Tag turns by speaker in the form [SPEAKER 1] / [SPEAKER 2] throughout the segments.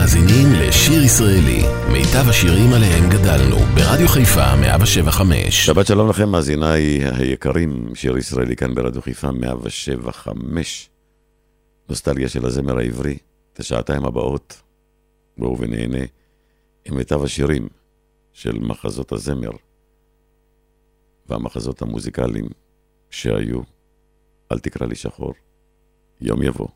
[SPEAKER 1] מאזינים לשיר ישראלי, מיטב השירים עליהם גדלנו, ברדיו חיפה 175.
[SPEAKER 2] שבת שלום לכם, מאזיניי היקרים, שיר ישראלי כאן ברדיו חיפה 175. נוסטלגיה של הזמר העברי, את השעתיים הבאות, בואו ונהנה עם מיטב השירים של מחזות הזמר והמחזות המוזיקליים שהיו. אל תקרא לי שחור, יום יבוא.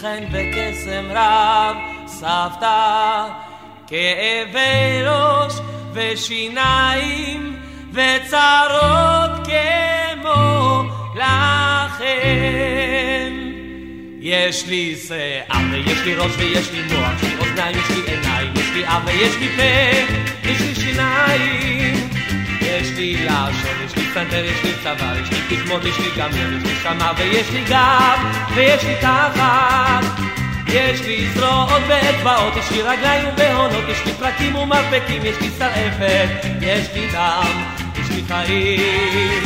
[SPEAKER 3] חן וקסם רב, סבתא, כאבי ראש ושיניים וצרות כמו לכם. יש לי שיער ויש לי ראש ויש לי מוח, יש לי אוזניים, יש לי עיניים, יש לי אב ויש לי פה, יש לי שיניים. לי לשון, יש לי פסנתר, יש לי צוואר, יש לי פטמות, יש לי גם לב, יש לי שמע ויש לי גב, ויש לי תחת. יש לי זרועות ואצבעות, יש לי רגליים ובהונות, יש לי פרקים ומרפקים, יש לי שרעפת, יש לי דם, יש לי חיים,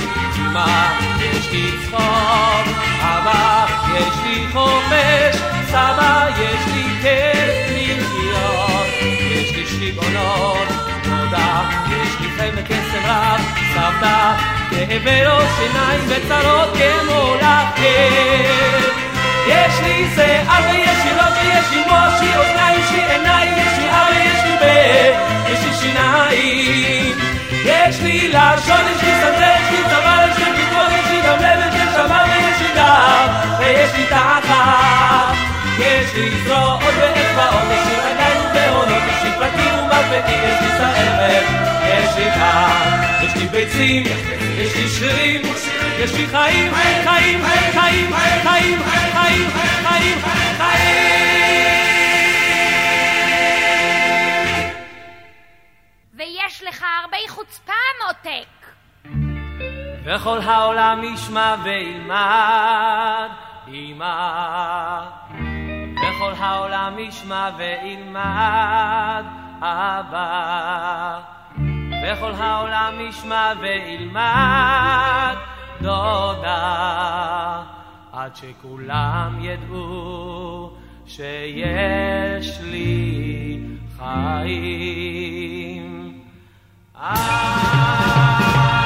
[SPEAKER 3] מה? יש לי צחוק, אבא, יש לי חופש, סבא, יש לי כיף לחיות, יש לי שיגעונות, תודה, יש לי חן וקסם רב, סבתא, כאבי ראש עיניים וצרות כמו לכם. יש לי שיער ויש לי ראש ויש לי מוח, יש לי אוזניים, יש לי עיניים, יש לי אף ויש לי פה, יש לי שיניים. יש לי לשון, יש לי סנטר, יש לי צוואר, יש לי גרון, יש לי גם לב, יש לי שמר ויש לי גב, ויש לי תחת. יש לי זרועות ואצבעות, יש לי רגליים ובהונות, יש לי פרקים ומרפקים, יש לי שערת, יש לי טעם, יש לי ביצים, יש לי שרירים, יש לי חיים, חיים, חיים, חיים, חיים, חיים, חיים.
[SPEAKER 4] ויש לך הרבה חוצפה, מותק.
[SPEAKER 3] וכל העולם ישמע וילמד עמה. וכל העולם ישמע וילמד אבא. וכל העולם ישמע וילמד דודה. עד שכולם ידעו שיש לי חיים. אמן.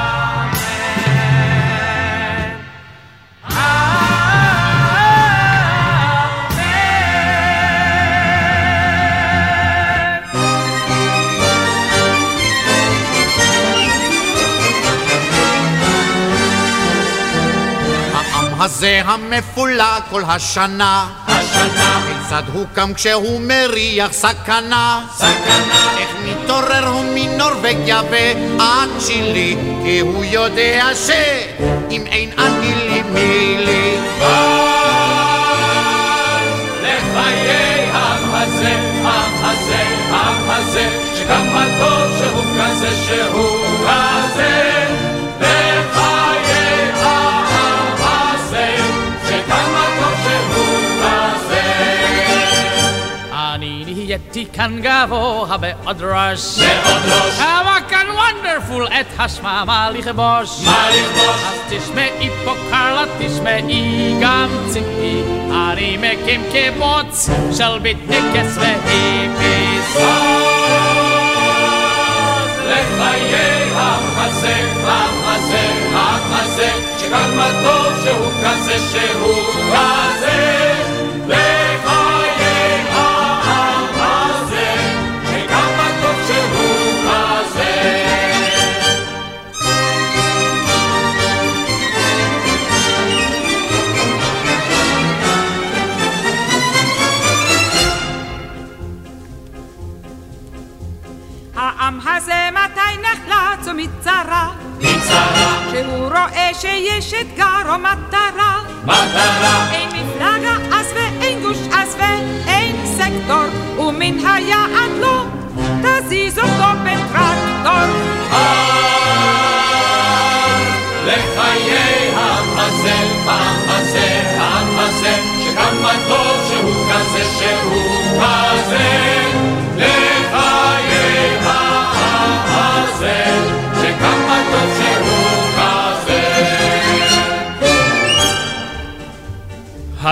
[SPEAKER 5] הזה המפולג כל השנה, השנה, כיצד הוא קם כשהוא מריח סכנה? סכנה. איך מתעורר הוא מנורבגיה ועד צ'ילי, כי הוא יודע שאם אין אני לי מי לי.
[SPEAKER 6] לחיי העם הזה, העם הזה, העם הזה, שכמה טוב שהוא כזה, שהוא
[SPEAKER 7] נהייתי כאן גבוה בעוד ראש.
[SPEAKER 6] מאוד ראש,
[SPEAKER 7] כמה כאן וונדרפול את השממה לכבוש.
[SPEAKER 6] מה לכבוש?
[SPEAKER 7] אז תשמעי פה קרלה, תשמעי גם ציפי. אני מקים קיבוץ של ביטניקס והיפיס.
[SPEAKER 6] לחיי הזה, העם הזה, שכמה טוב שהוא כזה, שהוא כזה. הזה
[SPEAKER 8] מתי נחלץ ומצרה,
[SPEAKER 6] מצרה,
[SPEAKER 8] שהוא רואה שיש אתגר או מטרה.
[SPEAKER 6] מטרה,
[SPEAKER 8] אין מפלגה אז ואין גוש אז ואין סקטור, ומן היעד לא תזיז אותו בטרקטור.
[SPEAKER 6] לחיי העם הזה, העם הזה, העם הזה, שכמה טוב שהוא כזה, שהוא כזה.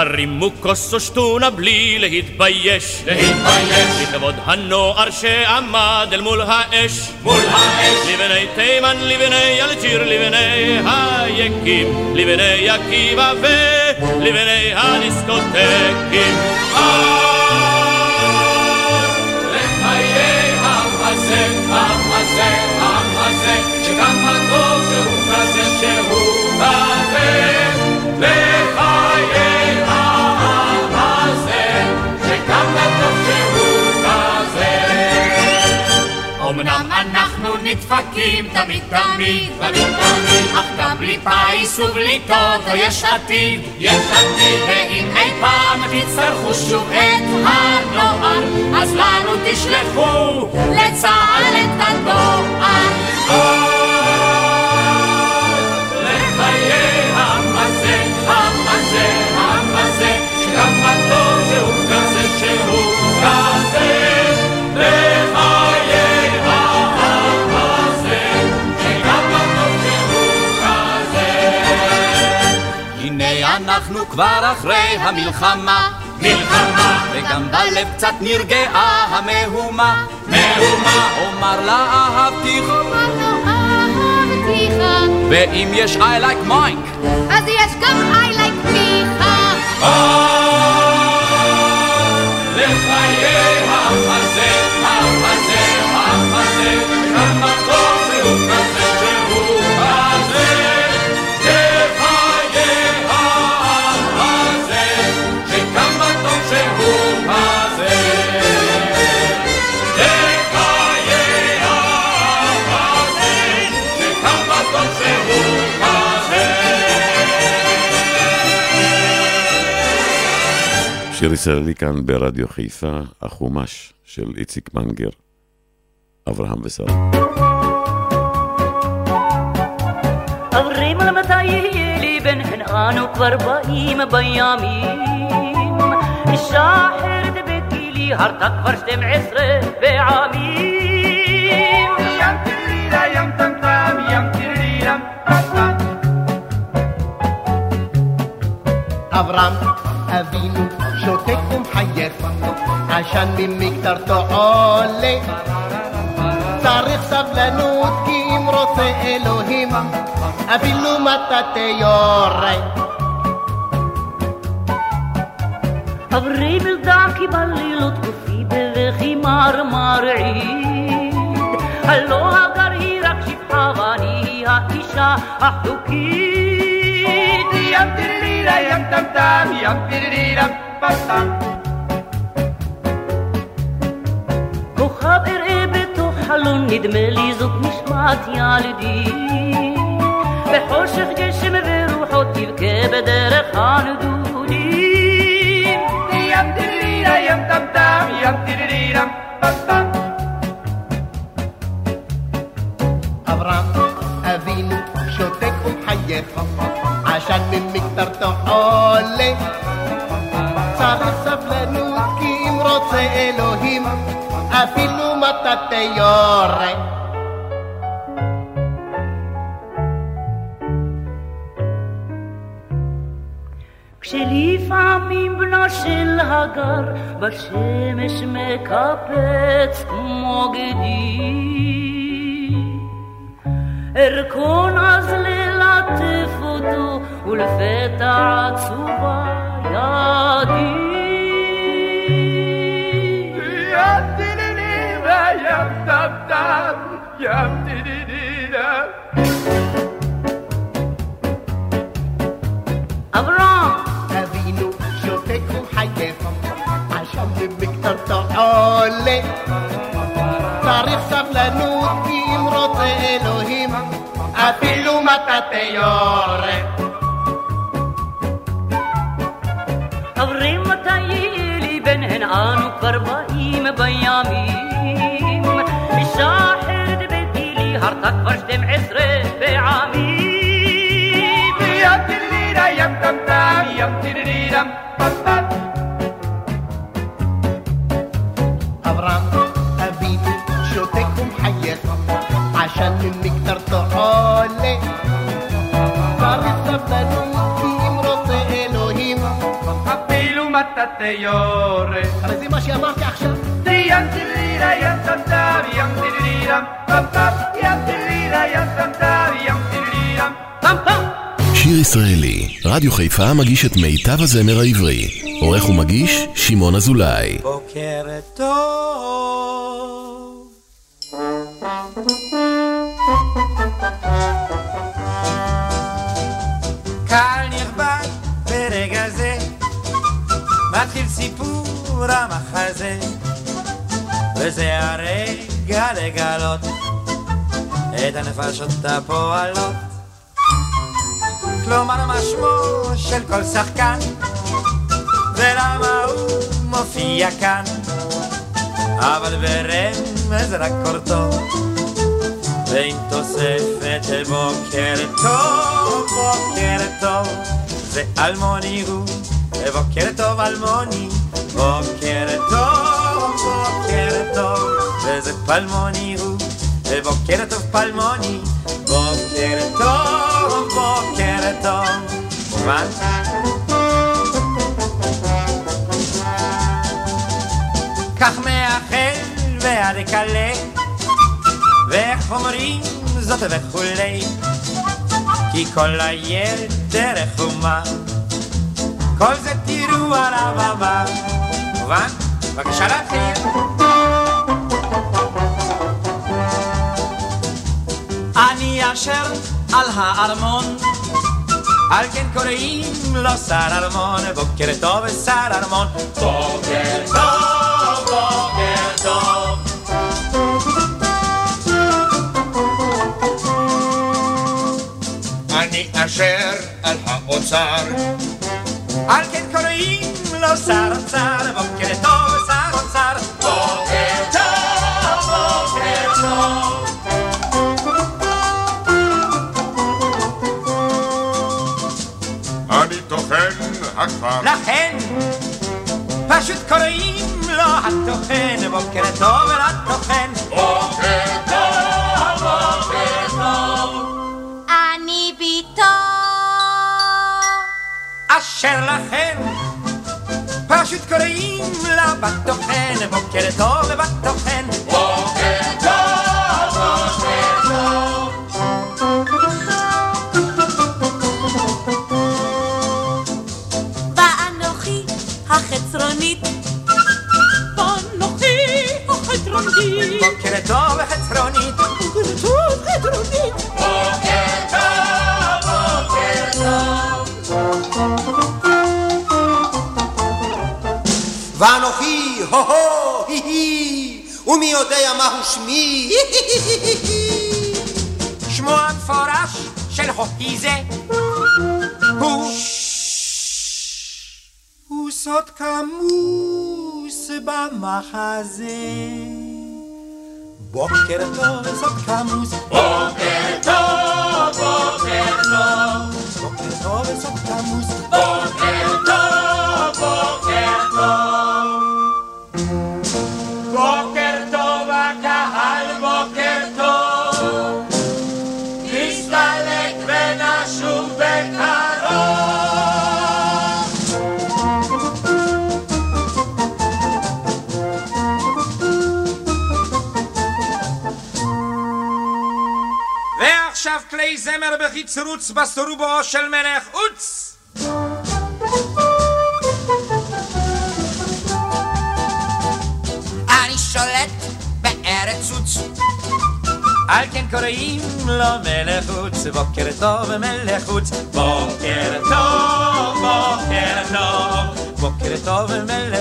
[SPEAKER 9] הרימו כוס או שטונה בלי להתבייש.
[SPEAKER 6] להתבייש
[SPEAKER 9] לכבוד הנוער שעמד אל מול האש.
[SPEAKER 6] מול האש,
[SPEAKER 9] לבני תימן, לבני אלג'יר, לבני היקים, לבני עקיבא ולבני הדיסקוטקים.
[SPEAKER 6] לחיי
[SPEAKER 10] נדפקים תמיד תמיד, תמיד תמיד, אך גם בלי פיס ובלי טוטו יש עתיד, יש עתיד, ואם אי פעם תצטרכו שוב את הנוער, אז לנו תשלחו לצה"ל את הדואר. אנחנו כבר אחרי המלחמה, מלחמה, וגם בלב קצת נרגעה המהומה, מהומה, אומר לה אהבתיך, אומר לו אהבתיך, ואם יש I like Mike,
[SPEAKER 2] אז יש גם I like מיכה.
[SPEAKER 11] ישראלי כאן ברדיו חיפה, החומש של איציק מנגר, אברהם ושרה.
[SPEAKER 12] עברים על מתי יהיה לי בן אנו כבר באים בימים. אישה אחרת בגילי הרתה כבר שתים עשרה פעמים ים טירירה ים טמטם ים טירירה
[SPEAKER 13] אברהם אבינו עשן ממקטרתו עולה. צריך סבלנות כי אם רוצה אלוהים, אפילו מטאטא יורה.
[SPEAKER 12] חברי בלדה כי בלילות גופי בבכי מרמרעית, הלא הגר היא רק שפחה ואני האישה החוקית. ים טירירה ים טמטם ים טירירה כוכב אראה בתוך חלון, נדמה לי זאת נשמת ילדי. בחושך גשם ורוחות תבכה בדרך הנדודים. ים טירירה ים טמטם ים טירירה פמפם.
[SPEAKER 13] אברהם אבינו שותק ומחייך, עשן ממקטרתו עולה. צריך סבלנות כי אם רוצה אלוהים אפילו מטאטא יורה
[SPEAKER 12] כשלפעמים בנו של הגר בשמש מקפץ כמו גדי ארכון אז ללטף אותו ולפתע עצובה ידי דידידידה ים דם דם ים דידידידה אברהם
[SPEAKER 13] אבינו שותק ומחייך עשן במקטרתו עולה צריך סבלנות כי אם רוצה אלוהים אפילו מטאטא יורה
[SPEAKER 12] עברים מתי יהיה לי בן הן אנו הרתה כבר שתים עשרה פעמים ים טירירה ים טמטם ים טירירה פמפם
[SPEAKER 13] אברהם אבינו שותק ומחייך עשן ממקטרתו עולה צריך סבלנות כי אם רוצה אלוהים
[SPEAKER 12] אפילו מטאטא יורה
[SPEAKER 13] הרי זה מה שאמרתי עכשיו
[SPEAKER 12] ים טירירה ים טירירה פמפם ים טירירה
[SPEAKER 1] שיר ישראלי, רדיו חיפה מגיש את מיטב הזמר העברי. עורך ומגיש, שמעון אזולאי.
[SPEAKER 14] בוקר טוב. קהל נכבד ברגע זה, מתחיל סיפור המחזה, וזה הרגע לגלות את הנפשות הפועלות. כלומר מה שמו של כל שחקן, ולמה הוא מופיע כאן, אבל ברמז רק קורטו, ועם תוספת בוקר טוב, בוקר טוב, זה אלמוני הוא, בוקר טוב אלמוני, בוקר טוב, בוקר טוב, וזה פלמוני הוא, בוקר טוב פלמוני, בוקר טוב, בוקר טוב. מובן? כך מהחל ועד כלה, ואיך אומרים זאת וכולי, כי כל היתר חומה, כל זה תראו על הבמה. מובן? בבקשה להתחיל.
[SPEAKER 15] אשר על הארמון
[SPEAKER 14] על כן קוראים לו שר ארמון, בוקר טוב שר ארמון. בוקר טוב, בוקר טוב.
[SPEAKER 16] אני אשר על האוצר.
[SPEAKER 14] על כן קוראים לו שר אוצר, בוקר טוב
[SPEAKER 16] הכפר.
[SPEAKER 14] לכן פשוט קוראים לו הטוחן, בוקר טוב לטוחן. בוקר טוב, בוקר טוב.
[SPEAKER 4] אני ביתו.
[SPEAKER 14] אשר לכן פשוט קוראים לה בטוחן, בוקר טוב בטוחן.
[SPEAKER 5] הו-הו, הי-הי, ומי יודע מהו שמי?
[SPEAKER 14] שמו המפורש של הוקי זה. הוא הוא סוד כמוס במחזה. בוקר טוב סוד כמוס. בוקר טוב בוקר טוב. בוקר טוב סוד כמוס. בוקר כלי זמר בחיצרוץ בסורובו של מלך עוץ אני שולט בארץ עוץ על כן קוראים לו מלך חוץ, בוקר טוב מלך חוץ, בוקר טוב, בוקר טוב, בוקר טוב מלך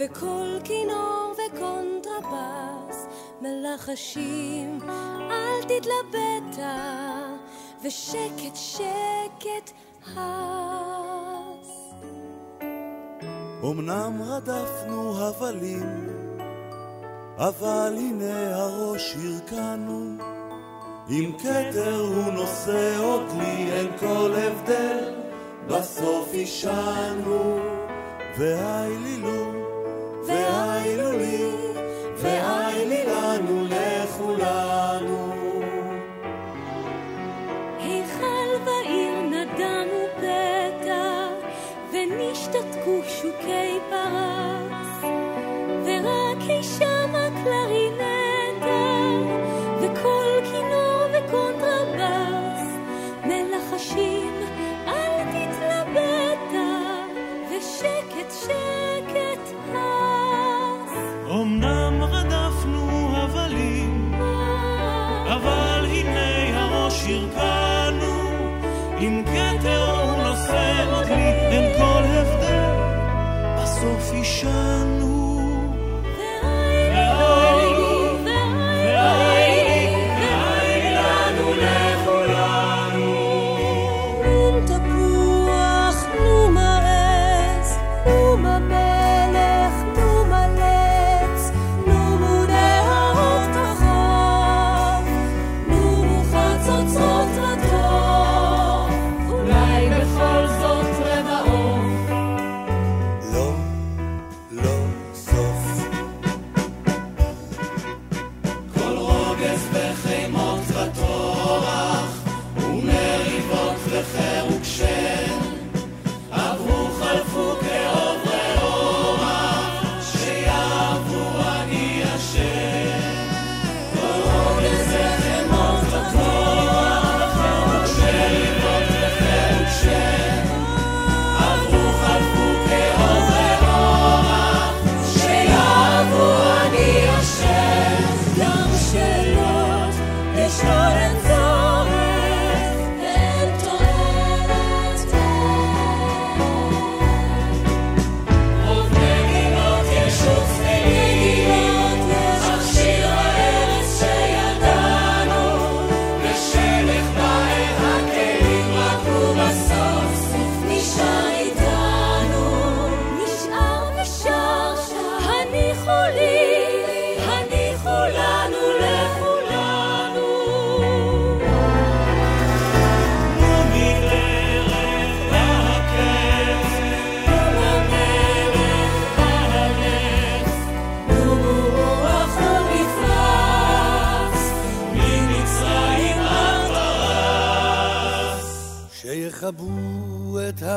[SPEAKER 17] וכל כינור וקונטרבס, מלחשים, אל תתלבטה, ושקט שקט הס.
[SPEAKER 18] אמנם רדפנו הבלים, אבל הנה הראש הרכנו, אם כתר הוא נושא אותי, אין כל הבדל, בסוף אישנו, והי לי לו, והיינו לי, והיינו לנו לכולנו.
[SPEAKER 19] היכל בעיר נדמו פתע,
[SPEAKER 17] ונשתתקו שוקי פרס, ורק היא שמה קרקענו, עם כתר הוא נושא אותי, אין כל הבדל, בסוף אישנו.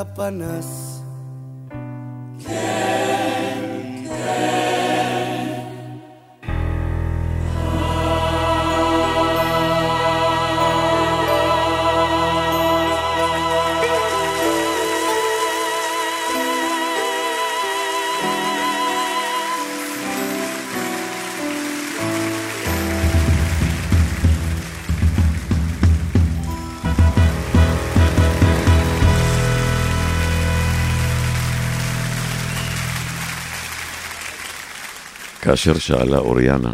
[SPEAKER 17] panas
[SPEAKER 11] כאשר שאלה אוריאנה,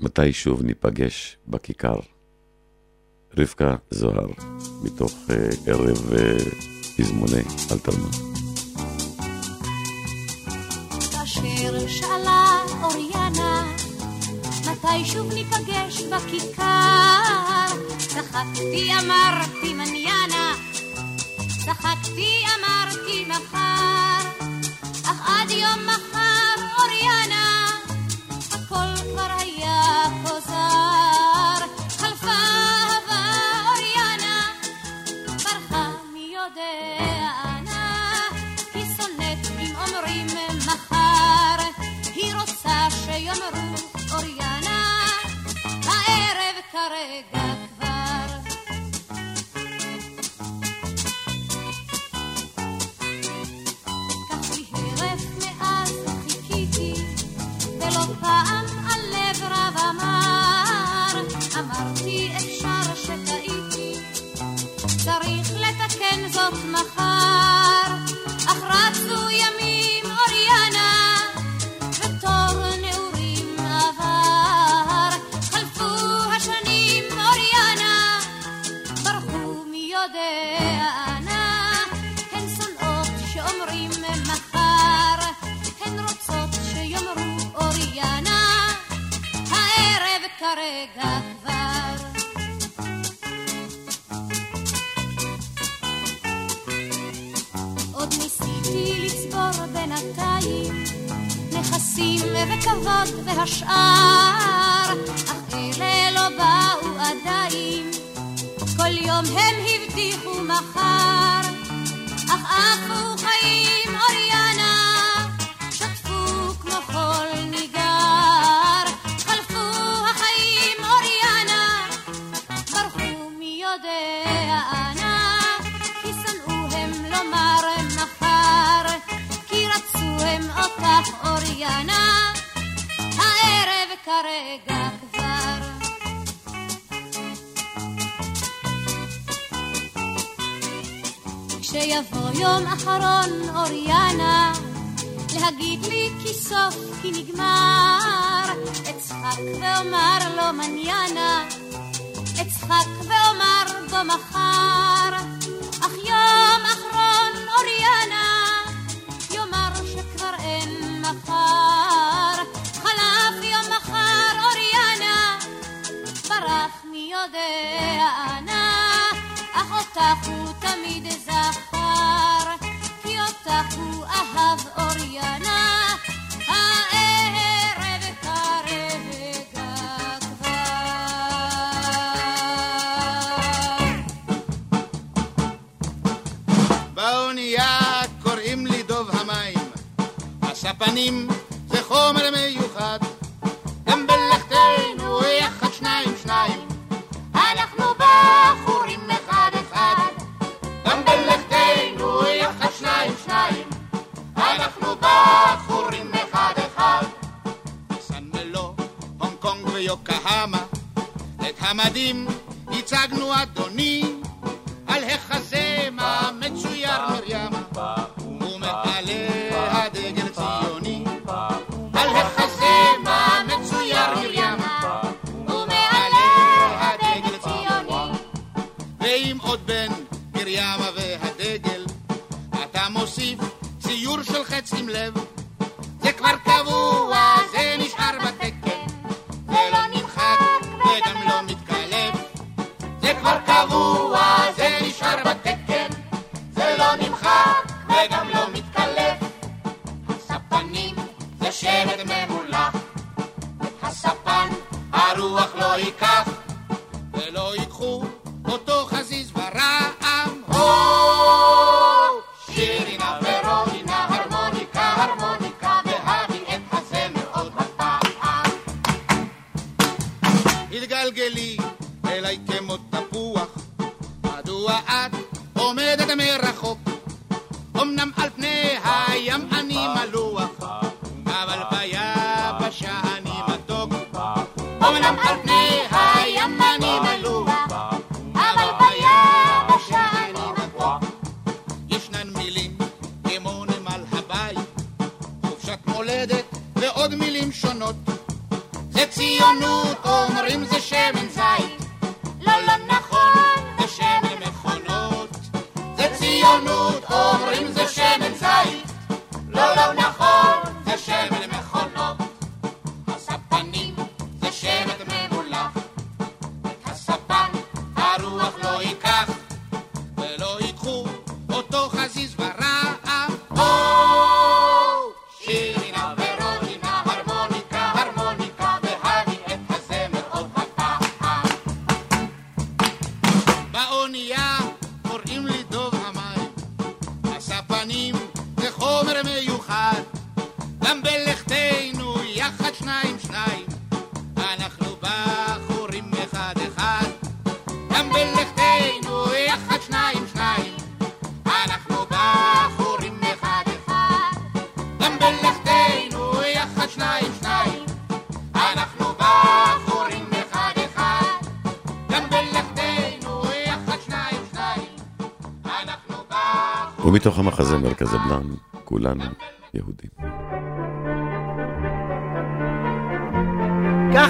[SPEAKER 11] מתי שוב ניפגש בכיכר? רבקה זוהר, מתוך uh, ערב אה, פזמוני uh, אלתרמן.
[SPEAKER 2] כאשר שאלה אוריאנה, מתי שוב ניפגש בכיכר? צחקתי, אמרתי מניאנה, צחקתי, אמרתי מחר, אך עד יום מחר, אוריאנה וכבוד והשאר, אך אלה לא באו עדיין. כל יום הם הבטיחו מחר, אך אנחנו חיים אוריה הרגע כבר. כשיבוא יום אחרון אוריאנה, להגיד לי כי סוף כי נגמר, אצחק ואומר לו מניאנה, אצחק ואומר בו מחר. יודע נא, אך אותך הוא תמיד זכר, כי אותך הוא אהב אוריינה, הערב
[SPEAKER 20] קרב כבר. באונייה קוראים לי דוב המים, הספנים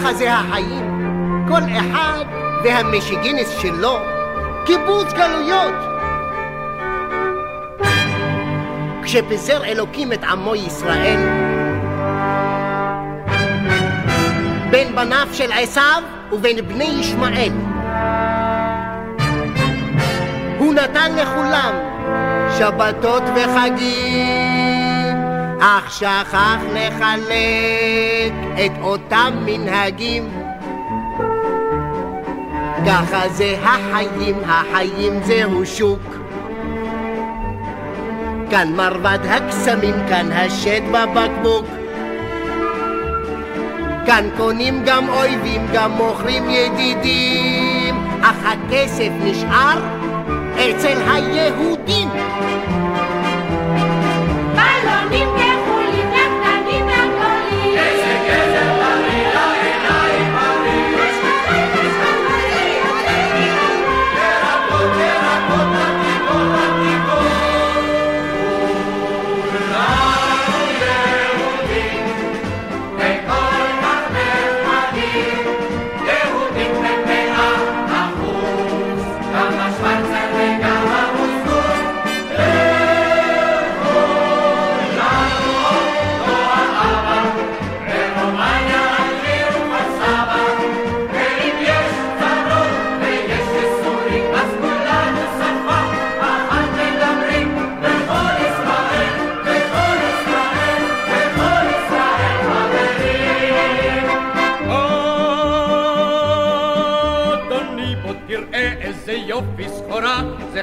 [SPEAKER 13] ככה זה החיים. כל אחד והמשיגינס שלו. קיבוץ גלויות. כשפיזר אלוקים את עמו ישראל, בין בניו של עשיו ובין בני ישמעאל. הוא נתן לכולם שבתות וחגים. אך שכח לחלק את אותם מנהגים. ככה זה החיים, החיים זהו שוק. כאן מרבד הקסמים, כאן השד בבקבוק. כאן קונים גם אויבים, גם מוכרים ידידים, אך הכסף נשאר אצל היהודים.
[SPEAKER 8] Yeah.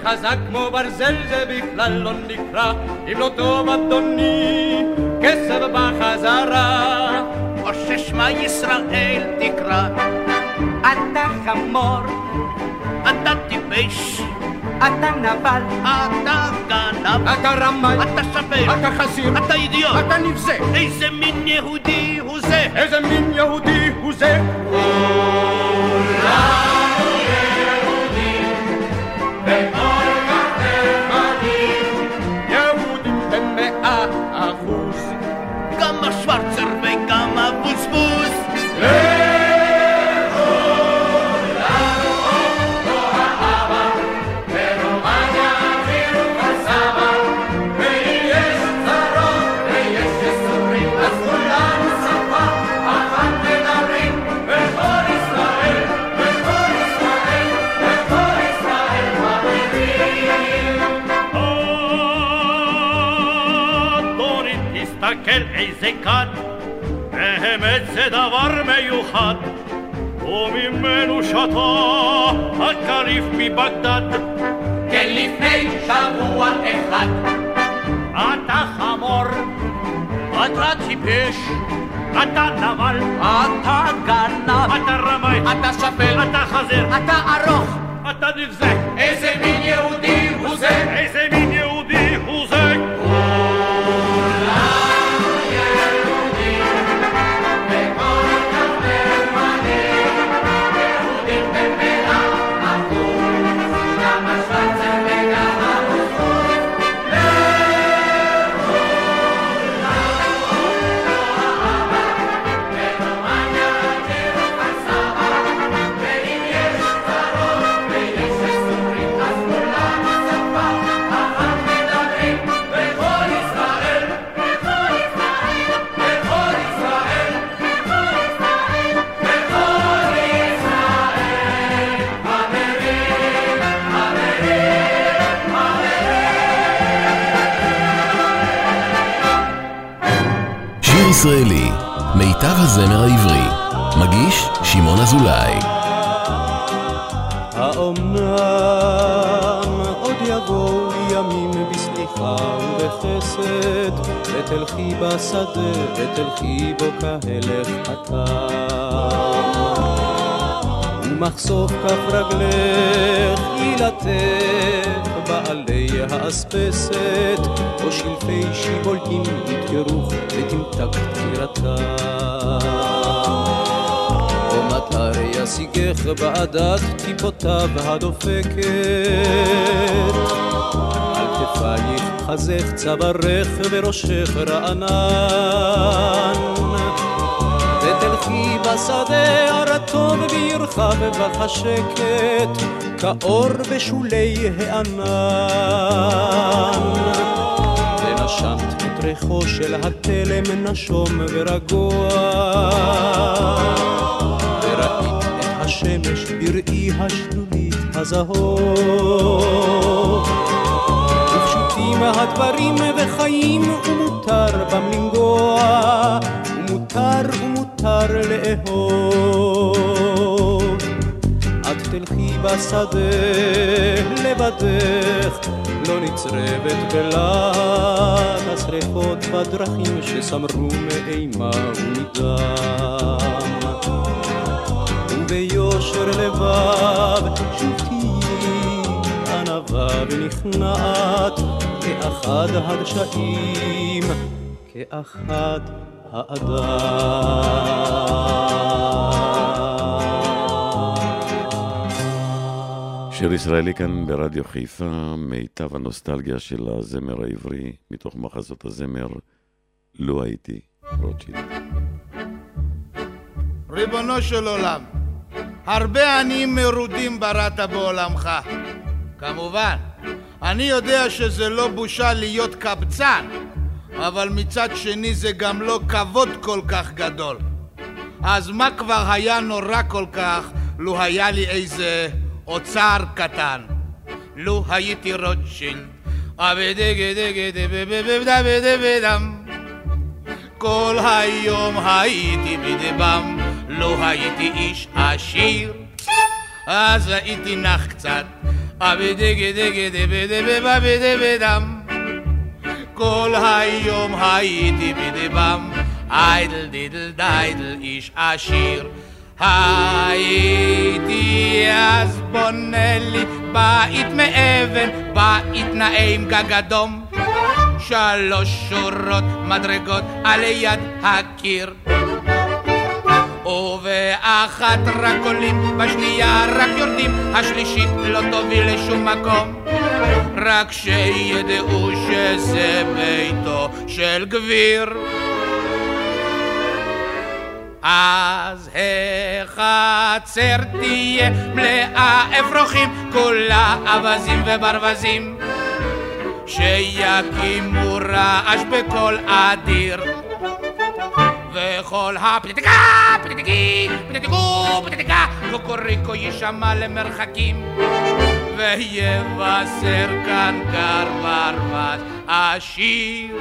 [SPEAKER 8] חזק כמו ברזל, זה בכלל לא נקרא. אם לא טוב אדוני, כסף בחזרה.
[SPEAKER 21] או ששמע ישראל תקרא.
[SPEAKER 22] אתה חמור,
[SPEAKER 21] אתה טיפש,
[SPEAKER 22] אתה נבל,
[SPEAKER 21] אתה גנב,
[SPEAKER 8] אתה רמאי,
[SPEAKER 21] אתה שפל,
[SPEAKER 8] אתה חסיר,
[SPEAKER 21] אתה אידיוט,
[SPEAKER 8] אתה נבזה.
[SPEAKER 21] איזה מין יהודי הוא זה?
[SPEAKER 8] איזה מין יהודי הוא זה?
[SPEAKER 23] זה דבר מיוחד, וממנו שתה הקריף מבגדד.
[SPEAKER 8] כן לפני שבוע אחד.
[SPEAKER 23] אתה חמור, אתה טיפש, אתה נבל,
[SPEAKER 22] אתה גנב,
[SPEAKER 23] אתה רמאי,
[SPEAKER 8] אתה שפל,
[SPEAKER 23] אתה חזר,
[SPEAKER 22] אתה ארוך,
[SPEAKER 23] אתה נבזה.
[SPEAKER 8] איזה מין
[SPEAKER 1] שיר ישראלי, מיטב הזמר העברי. מגיש שמעון אזולאי.
[SPEAKER 24] האומנם עוד יבואו ימים בסליחה ובחסד, ותלכי בשדה, ותלכי בו כהלך חתם. ומחשוף כף רגלך ילתך בעלי האספסת, או שלפי שיבולים יתגרו ותמתק טירתם. או מטר ישיגך בעדת טיפותיו הדופקת. על כתפייך חזך צווארך וראשך רענן. ותלכי בשדה הרטוב וירחב בחשקת, כאור בשולי הענן. ונשמת את ריחו של התלם נשום ורגוע. וראית את השמש בראי השלולית הזהוב. ופשוטים הדברים וחיים ומותר בם לנגוע, ומותר ומותר לאהוב. את תלכי בשדה לבדך, לא נצרבת בלהט השרפות בדרכים שסמרו מאימה ומדם. וביושר לבב שוב תהיי ענווה ונכנעת כאחד הדשאים, כאחד האדם.
[SPEAKER 11] שיר ישראלי כאן ברדיו חיפה, מיטב הנוסטלגיה של הזמר העברי, מתוך מחזות הזמר, לו הייתי רוטשילד.
[SPEAKER 20] ריבונו של עולם, הרבה עניים מרודים בראת בעולמך. כמובן, אני יודע שזה לא בושה להיות קבצן, אבל מצד שני זה גם לא כבוד כל כך גדול. אז מה כבר היה נורא כל כך לו היה לי איזה אוצר קטן? לו הייתי רוטשילד, כל היום הייתי בדבם, לא הייתי איש עשיר, אז הייתי נח קצת, אבי דיגי דיגי דיבי דיבי בבי דיבי דם כל היום הייתי בדיבם איידל דידל דיידל איש עשיר. הייתי אז בונה לי בית מאבן, בית נאה גג אדום. שלוש שורות מדרגות על יד הקיר ובאחת רק עולים, בשנייה רק יורדים, השלישית לא תוביל לשום מקום. רק שידעו שזה ביתו של גביר. אז החצר תהיה מלאה אפרוחים, כולה אווזים וברווזים, שיקימו רעש בקול אדיר. וכל הפליטיקה, פליטיקי, פליטיקו, פליטיקה, קוקוריקו יישמע למרחקים, ויבשר כאן גר ברווז עשיר.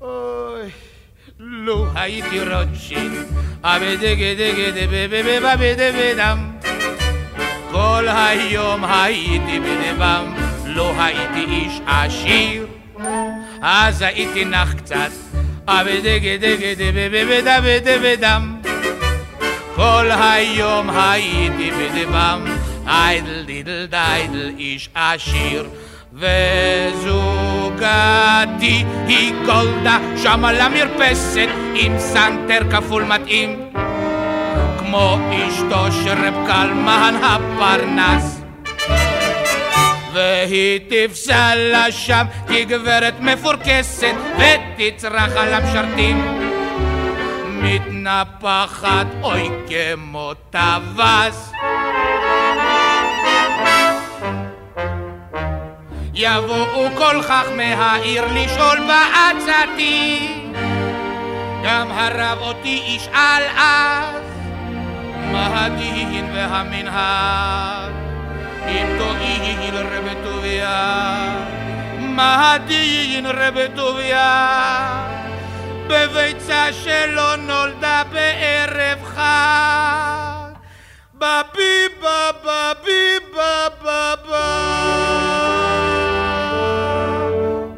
[SPEAKER 20] אוי, לו הייתי רוטשילד, אבדגדגדבבבבבדם, כל היום הייתי בנבם, לא הייתי איש עשיר. אז הייתי נח קצת, כל היום הייתי בדבם, איידל דידל דיידל איש עשיר, וזוגתי היא גולדה שם על המרפסת עם סנטר כפול מתאים, כמו אשתו של רב קלמן הפרנס. והיא תפסע לה שם כגברת מפורקסת ותצרח על המשרתים. מתנפחת אוי כמו טווס. יבואו כל חכמי העיר לשאול בעצתי גם הרב אותי ישאל אז מה הדין והמנהג מה הדין רב טוביה? בביצה שלא נולדה בערב חג, בביבה בביבה בבה.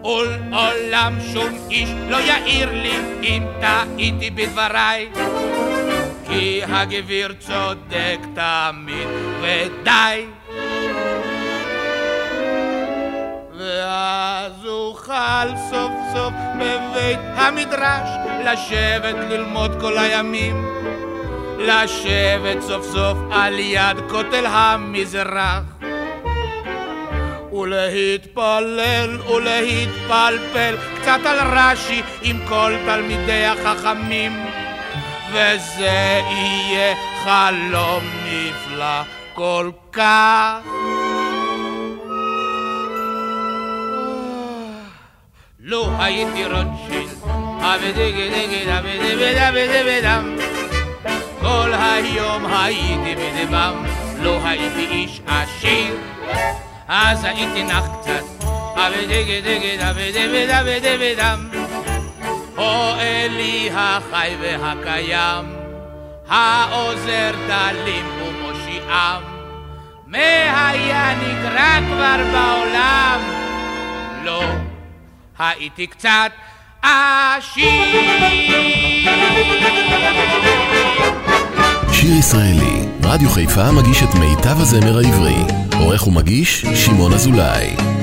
[SPEAKER 20] עול עולם שום איש לא יעיר לי אם טעיתי בדבריי כי הגביר צודק תמיד ודי ואז אוכל סוף סוף בבית המדרש לשבת ללמוד כל הימים. לשבת סוף סוף על יד כותל המזרח. ולהתפלל ולהתפלפל קצת על רש"י עם כל תלמידי החכמים. וזה יהיה חלום נפלא כל כך לו הייתי רוטשילד, כל היום הייתי בדבם, לא הייתי איש עשיר אז הייתי נח קצת, אלי החי והקיים, העוזר דלים ומושיעם, מה היה נקרא כבר בעולם? לא הייתי קצת עשיר.
[SPEAKER 1] שיר ישראלי, רדיו חיפה מגיש את מיטב הזמר העברי. עורך ומגיש, שמעון אזולאי.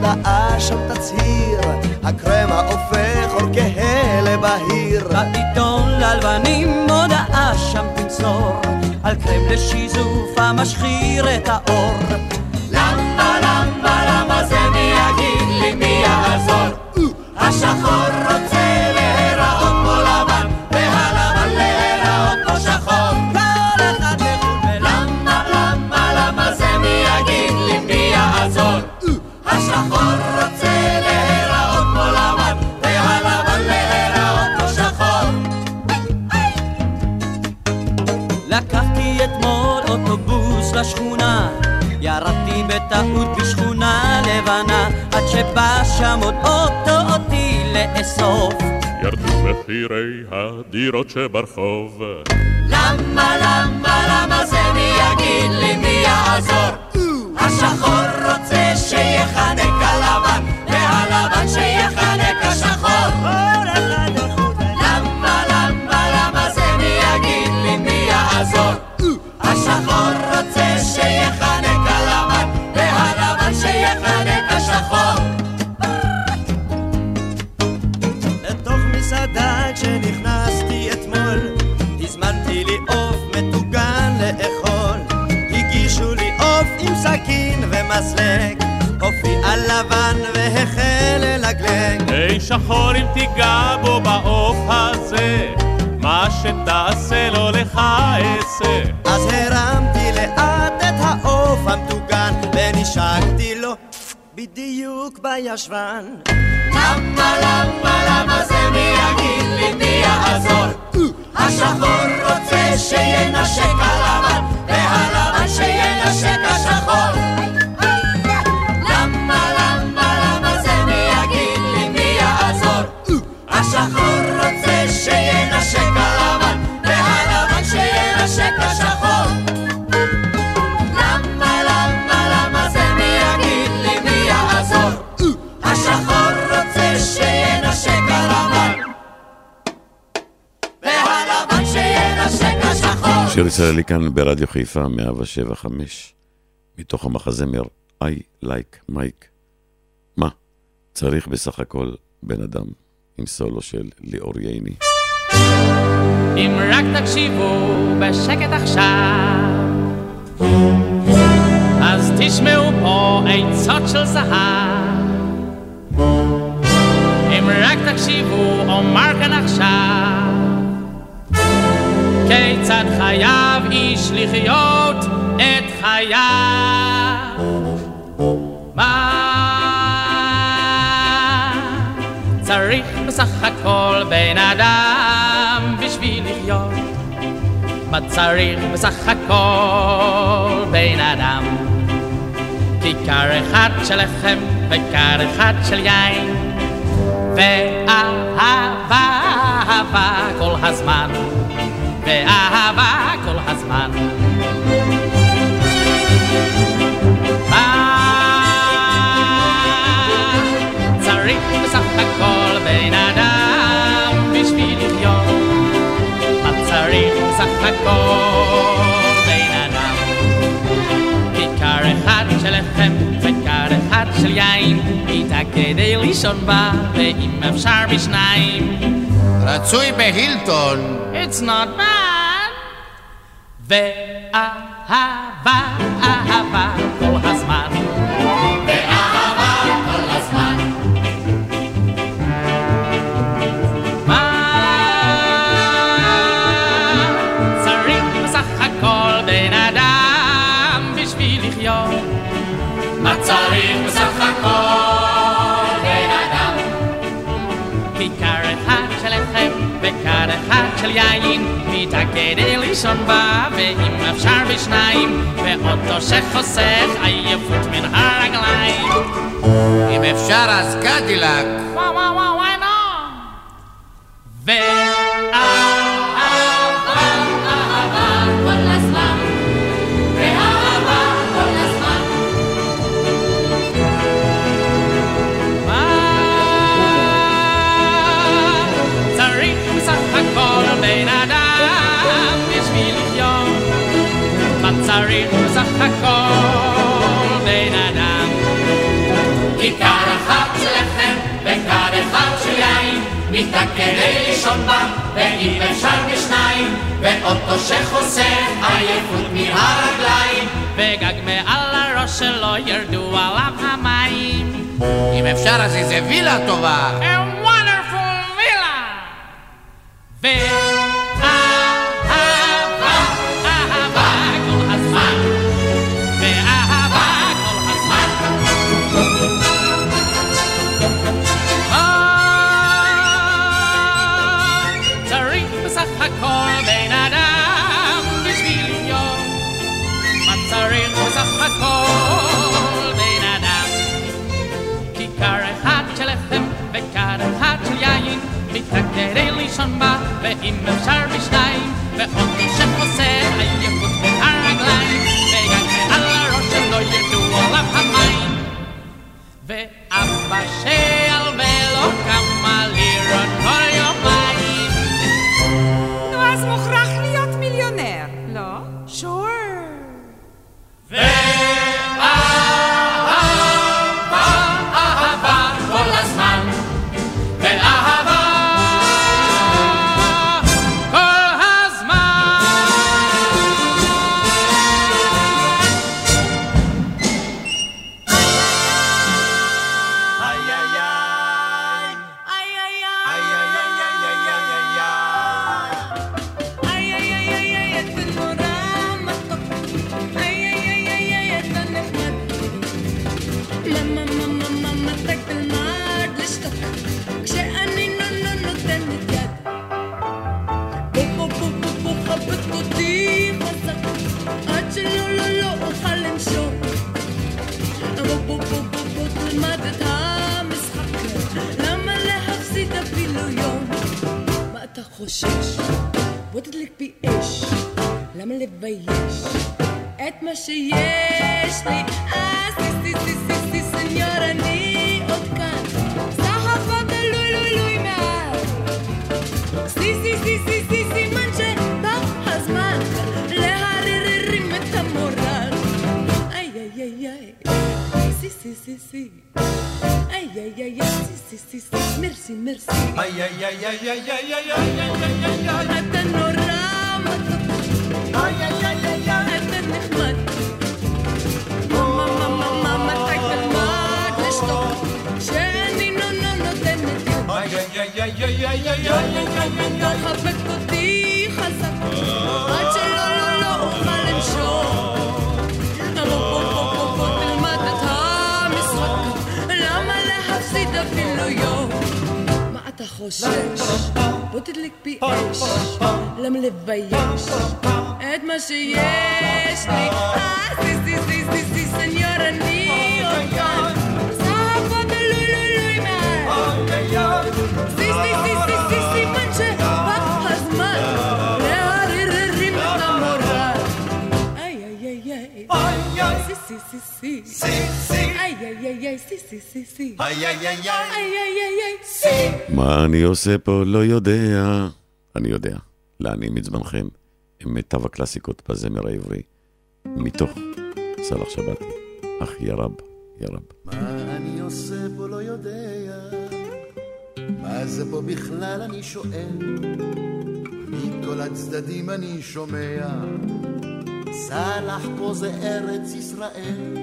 [SPEAKER 24] הודעה שם תצהיר, הקרמה הופך אור כהה לבהיר.
[SPEAKER 7] בעיתון ללבנים
[SPEAKER 25] הודעה שם תמסור, על קרם לשיזוף
[SPEAKER 26] המשחיר את האור.
[SPEAKER 25] למה, למה, למה זה מי יגיד לי מי יעזור? השחור
[SPEAKER 26] שבא שם עוד אוטו אותי לאסוף.
[SPEAKER 20] ירדו מחירי הדירות שברחוב.
[SPEAKER 25] למה, למה, למה זה מי יגיד לי מי יעזור? השחור רוצה שיחנק הלבן, והלבן שיחנק השחור. למה, למה, למה זה מי יגיד לי מי יעזור?
[SPEAKER 26] הופיע לבן והחל ללגלג.
[SPEAKER 20] היי שחור אם תיגע בו בעוף הזה, מה שתעשה לו לך אעשה.
[SPEAKER 26] אז הרמתי לאט את העוף המטוגן ונשקתי לו בדיוק בישבן.
[SPEAKER 25] למה, למה, למה זה מי יגיד לי מי יעזור? השחור רוצה שינשק
[SPEAKER 11] ישראלי כאן ברדיו חיפה 175, מתוך המחזמר I like Mike. מה? צריך בסך הכל בן אדם עם סולו של ליאור ייני.
[SPEAKER 7] אם רק תקשיבו בשקט עכשיו, אז תשמעו פה עצות של זהב. אם רק תקשיבו, אומר כאן עכשיו, כיצד חייב איש לחיות את חייו. מה צריך בסך הכל בן אדם בשביל לחיות? מה צריך בסך הכל בן אדם? כיכר אחד של לחם וכר אחד של יין ואהבה, אהבה כל הזמן ואהבה כל הזמן. יין איתה כדי לישון בה ואם אפשר בשניים
[SPEAKER 10] רצוי בהילטון.
[SPEAKER 7] It's not bad ואהבה, אהבה כל הזמן של יין כדי לישון בה ואם אפשר בשניים ואוטו שחוסך עייפות מן הרגליים
[SPEAKER 10] אם אפשר אז קדילק.
[SPEAKER 7] וואו וואו וואו וואי לא הכל בן אדם
[SPEAKER 25] כיכר אחת של לחם וכד אחד של יין מיטה כדי לישון בה, ואם אפשר בשניים, ואוטו שחוסך עייפות מהרגליים.
[SPEAKER 7] וגג מעל הראש שלו ירדו עליו המים.
[SPEAKER 10] אם אפשר אז איזה וילה טובה.
[SPEAKER 7] A wonderful villa!
[SPEAKER 27] happiness. איי איי סי סי סי סי מרסי מרסי
[SPEAKER 14] איי איי איי איי איי איי איי איי איי איי
[SPEAKER 27] אתה נורא מתוק
[SPEAKER 14] איי איי איי איי איי
[SPEAKER 27] אתה נחמד מה מה מה מה מתי תלמד לשתוק שאני נו נו נותנת יד
[SPEAKER 14] איי איי איי איי איי איי איי איי איי
[SPEAKER 27] חבק אותי חזק Τα χωσες, μποτελικ πιες, λεμλεβαίς, είτε μας είσαι. Ζησε, ζησε, ζησε, ζησε, σε νιώσω. Σας αφοδεύω, χωρίς να. sí, sí, sí. Sí, sí. איי, איי, איי, איי, סי, סי, סי, סי. איי, איי, איי, איי,
[SPEAKER 14] איי, איי,
[SPEAKER 27] סי.
[SPEAKER 11] מה אני עושה פה? לא יודע. אני יודע. להנעים את זמנכם עם מיטב הקלאסיקות בזמר העברי. מתוך סאלח שבת. אך יא רב, יא רב.
[SPEAKER 28] מה אני עושה פה? לא יודע. מה זה פה בכלל? אני שואל. מכל הצדדים אני שומע. סלח פה זה ארץ ישראל,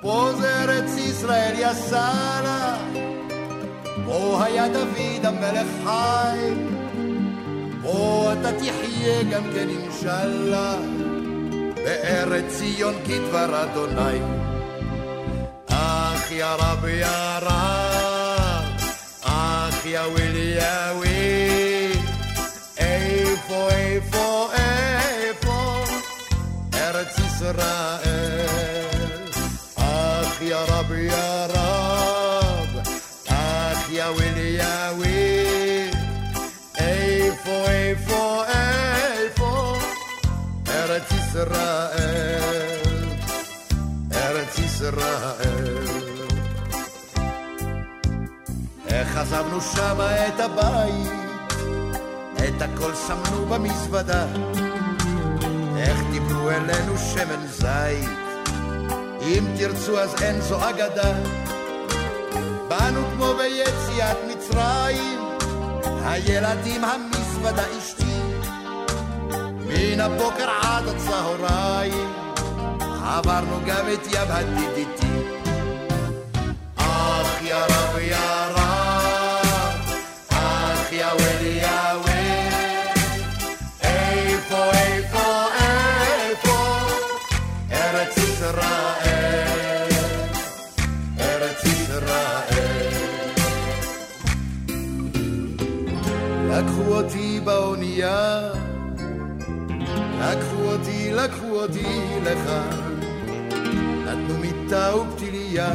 [SPEAKER 28] פה זה ארץ ישראל יא סלח, פה היה דוד המלך חי, פה אתה תחיה גם כן אינשאללה, בארץ ציון כדבר אדוני. אך יא רב יא רב, אך יא וויל ישראל. آخ يا رب يا رب, آخ يا ويل يا ويل, איפה איפה איפה ארץ ישראל. ארץ ישראל. איך עזבנו שמה את הבית, את הכל שמנו במזוודה. דיברו אלינו שמן זית, אם תרצו אז אין זו אגדה. באנו כמו ביציאת. מצרים, הילדים המזוודה אשתי, מן הבוקר עד הצהריים, עברנו גם את ים הדידיתי. אך יא רב יא אותי לך, נתנו מיטה ופתיליה,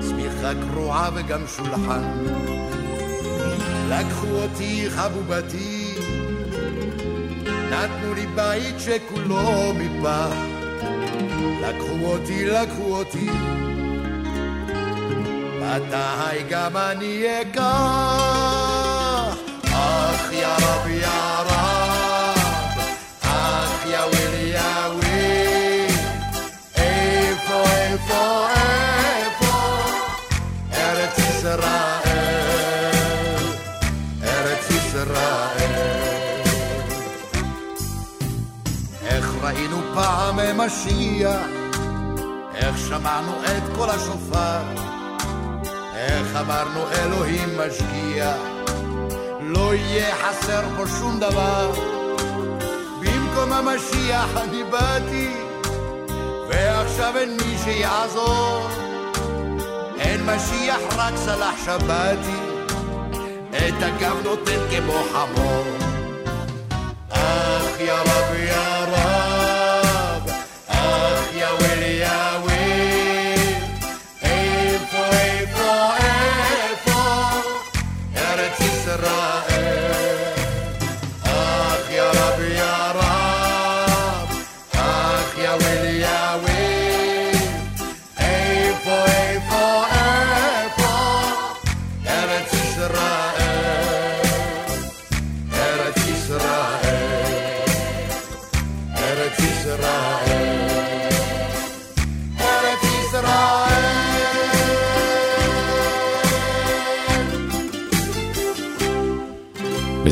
[SPEAKER 28] צמיחה קרועה וגם שולחן. לקחו אותי חבובתי, נתנו לי בית שכולו מפח. לקחו אותי, לקחו אותי, מתי גם אני אקח? אך יא רב יא רב, איפה איפה ארץ ישראל, ארץ ישראל. איך ראינו פעם משיח, איך שמענו את כל השופר, איך אמרנו אלוהים משגיח, לא יהיה חסר פה שום דבר. במקום המשיח אני באתי, ועכשיו אין מי שיעזור. אין משיח רק סלח שבתי, את הגב נותן כמו חמור. אך יא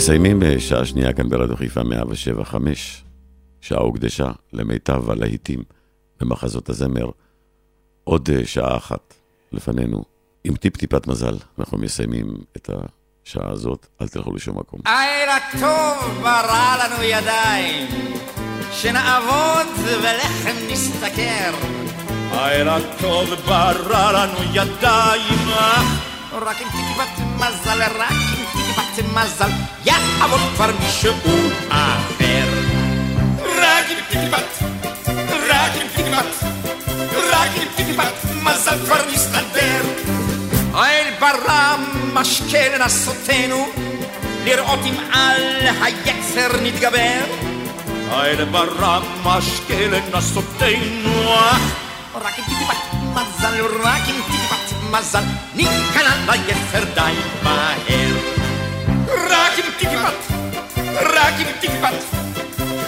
[SPEAKER 11] מסיימים בשעה שנייה כאן ברדיו חיפה 175. שעה הוקדשה למיטב הלהיטים במחזות הזמר. עוד אה, שעה אחת לפנינו. עם טיפ-טיפת מזל, אנחנו מסיימים את השעה הזאת. אל תלכו לשום מקום.
[SPEAKER 29] לילה טוב ברא לנו ידיים, שנעבוד ולחם נסתכר.
[SPEAKER 14] לילה טוב ברא לנו ידיים,
[SPEAKER 29] רק עם תקוות מזל, רק עם תקוות מזל, יעבוד כבר מישהו אחר.
[SPEAKER 14] רק עם תקוות, רק עם תקוות, רק עם תקוות מזל כבר נסתדר.
[SPEAKER 29] האל ברא משקה לנסותנו, לראות אם על היצר נתגבר.
[SPEAKER 14] האל ברא משקה לנסותנו,
[SPEAKER 29] רק עם תקוות מזל, רק עם תקוות מזל, ניכנע ליצר די מהר.
[SPEAKER 14] תקוות, רק עם תקוות,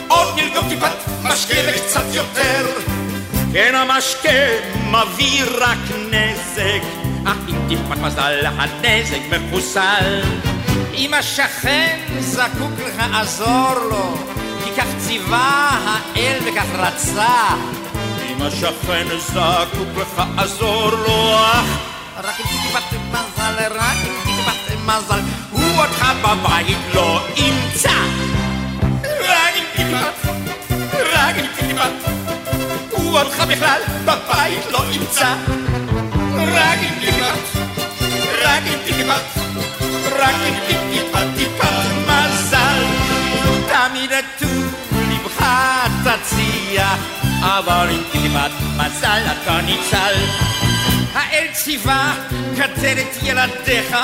[SPEAKER 14] עוד נלגום טיפת משקה וקצת יותר. כן המשקה מביא רק נזק,
[SPEAKER 29] אך עם טיפת מזל הנזק מחוסל. אם השכן זקוק לך, עזור לו, כי כך ציווה האל וכך רצה.
[SPEAKER 14] אם השכן זקוק לך, עזור לו.
[SPEAKER 29] רק עם טיפת מזל, רק עם טיפת מזל, אותך בבית לא ימצא.
[SPEAKER 14] רק עם טיפת, רק עם טיפת, הוא אותך בכלל בבית לא ימצא. רק עם טיפת, רק עם טיפת, רק עם טיפת, טיפת מזל.
[SPEAKER 29] תמיד טוב לבך תציע, אבל עם טיפת מזל אתה ניצל. האל ציווה כתר את ילדיך,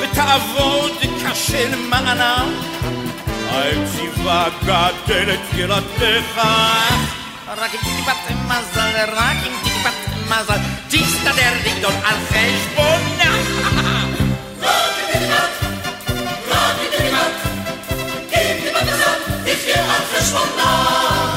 [SPEAKER 29] ותעבוד קשה למענם.
[SPEAKER 14] האל ציווה גדל את ילדיך,
[SPEAKER 29] רק עם טיפת מזל, רק עם טיפת מזל, תסתדר לגדול על חשבונה.
[SPEAKER 14] רק עם טיפת, רק עם טיפת מזל, תחיה על חשבונה.